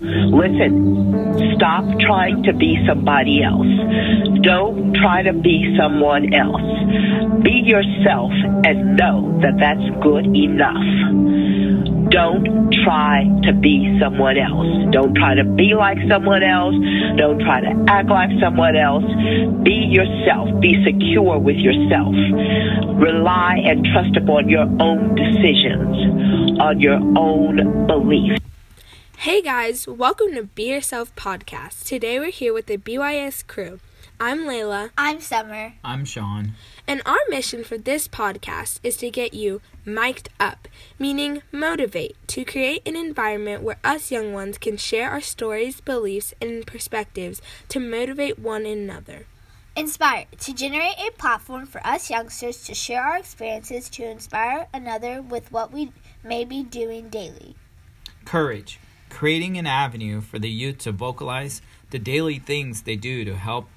Listen, stop trying to be somebody else. Don't try to be someone else. Be yourself and know that that's good enough. Don't try to be someone else. Don't try to be like someone else. Don't try to act like someone else. Be yourself. Be secure with yourself. Rely and trust upon your own decisions, on your own beliefs. Hey guys, welcome to Be Yourself Podcast. Today we're here with the BYS crew. I'm Layla, I'm Summer. I'm Sean. and our mission for this podcast is to get you mic'd up, meaning motivate, to create an environment where us young ones can share our stories, beliefs, and perspectives to motivate one another. Inspire to generate a platform for us youngsters to share our experiences to inspire another with what we may be doing daily. Courage. Creating an avenue for the youth to vocalize the daily things they do to help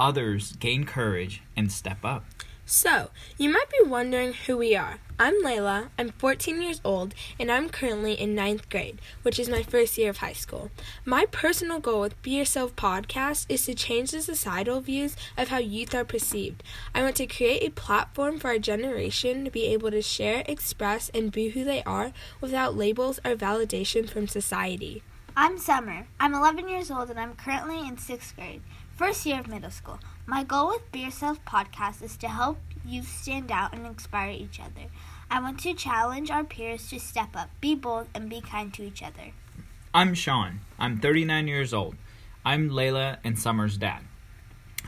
others gain courage and step up. So, you might be wondering who we are. I'm Layla, I'm 14 years old, and I'm currently in ninth grade, which is my first year of high school. My personal goal with Be Yourself podcast is to change the societal views of how youth are perceived. I want to create a platform for our generation to be able to share, express, and be who they are without labels or validation from society. I'm Summer. I'm 11 years old and I'm currently in sixth grade, first year of middle school. My goal with Be Yourself podcast is to help youth stand out and inspire each other. I want to challenge our peers to step up, be bold, and be kind to each other. I'm Sean. I'm 39 years old. I'm Layla and Summer's dad.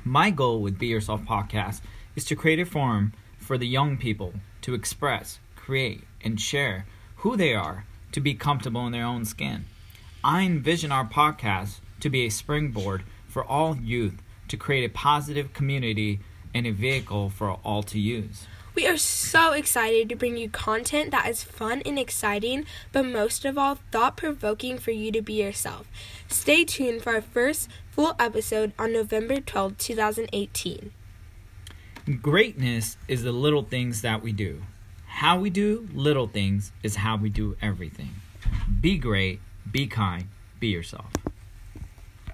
My goal with Be Yourself podcast is to create a forum for the young people to express, create, and share who they are to be comfortable in their own skin. I envision our podcast to be a springboard for all youth to create a positive community and a vehicle for all to use. We are so excited to bring you content that is fun and exciting, but most of all, thought provoking for you to be yourself. Stay tuned for our first full episode on November twelfth, 2018. Greatness is the little things that we do. How we do little things is how we do everything. Be great, be kind, be yourself.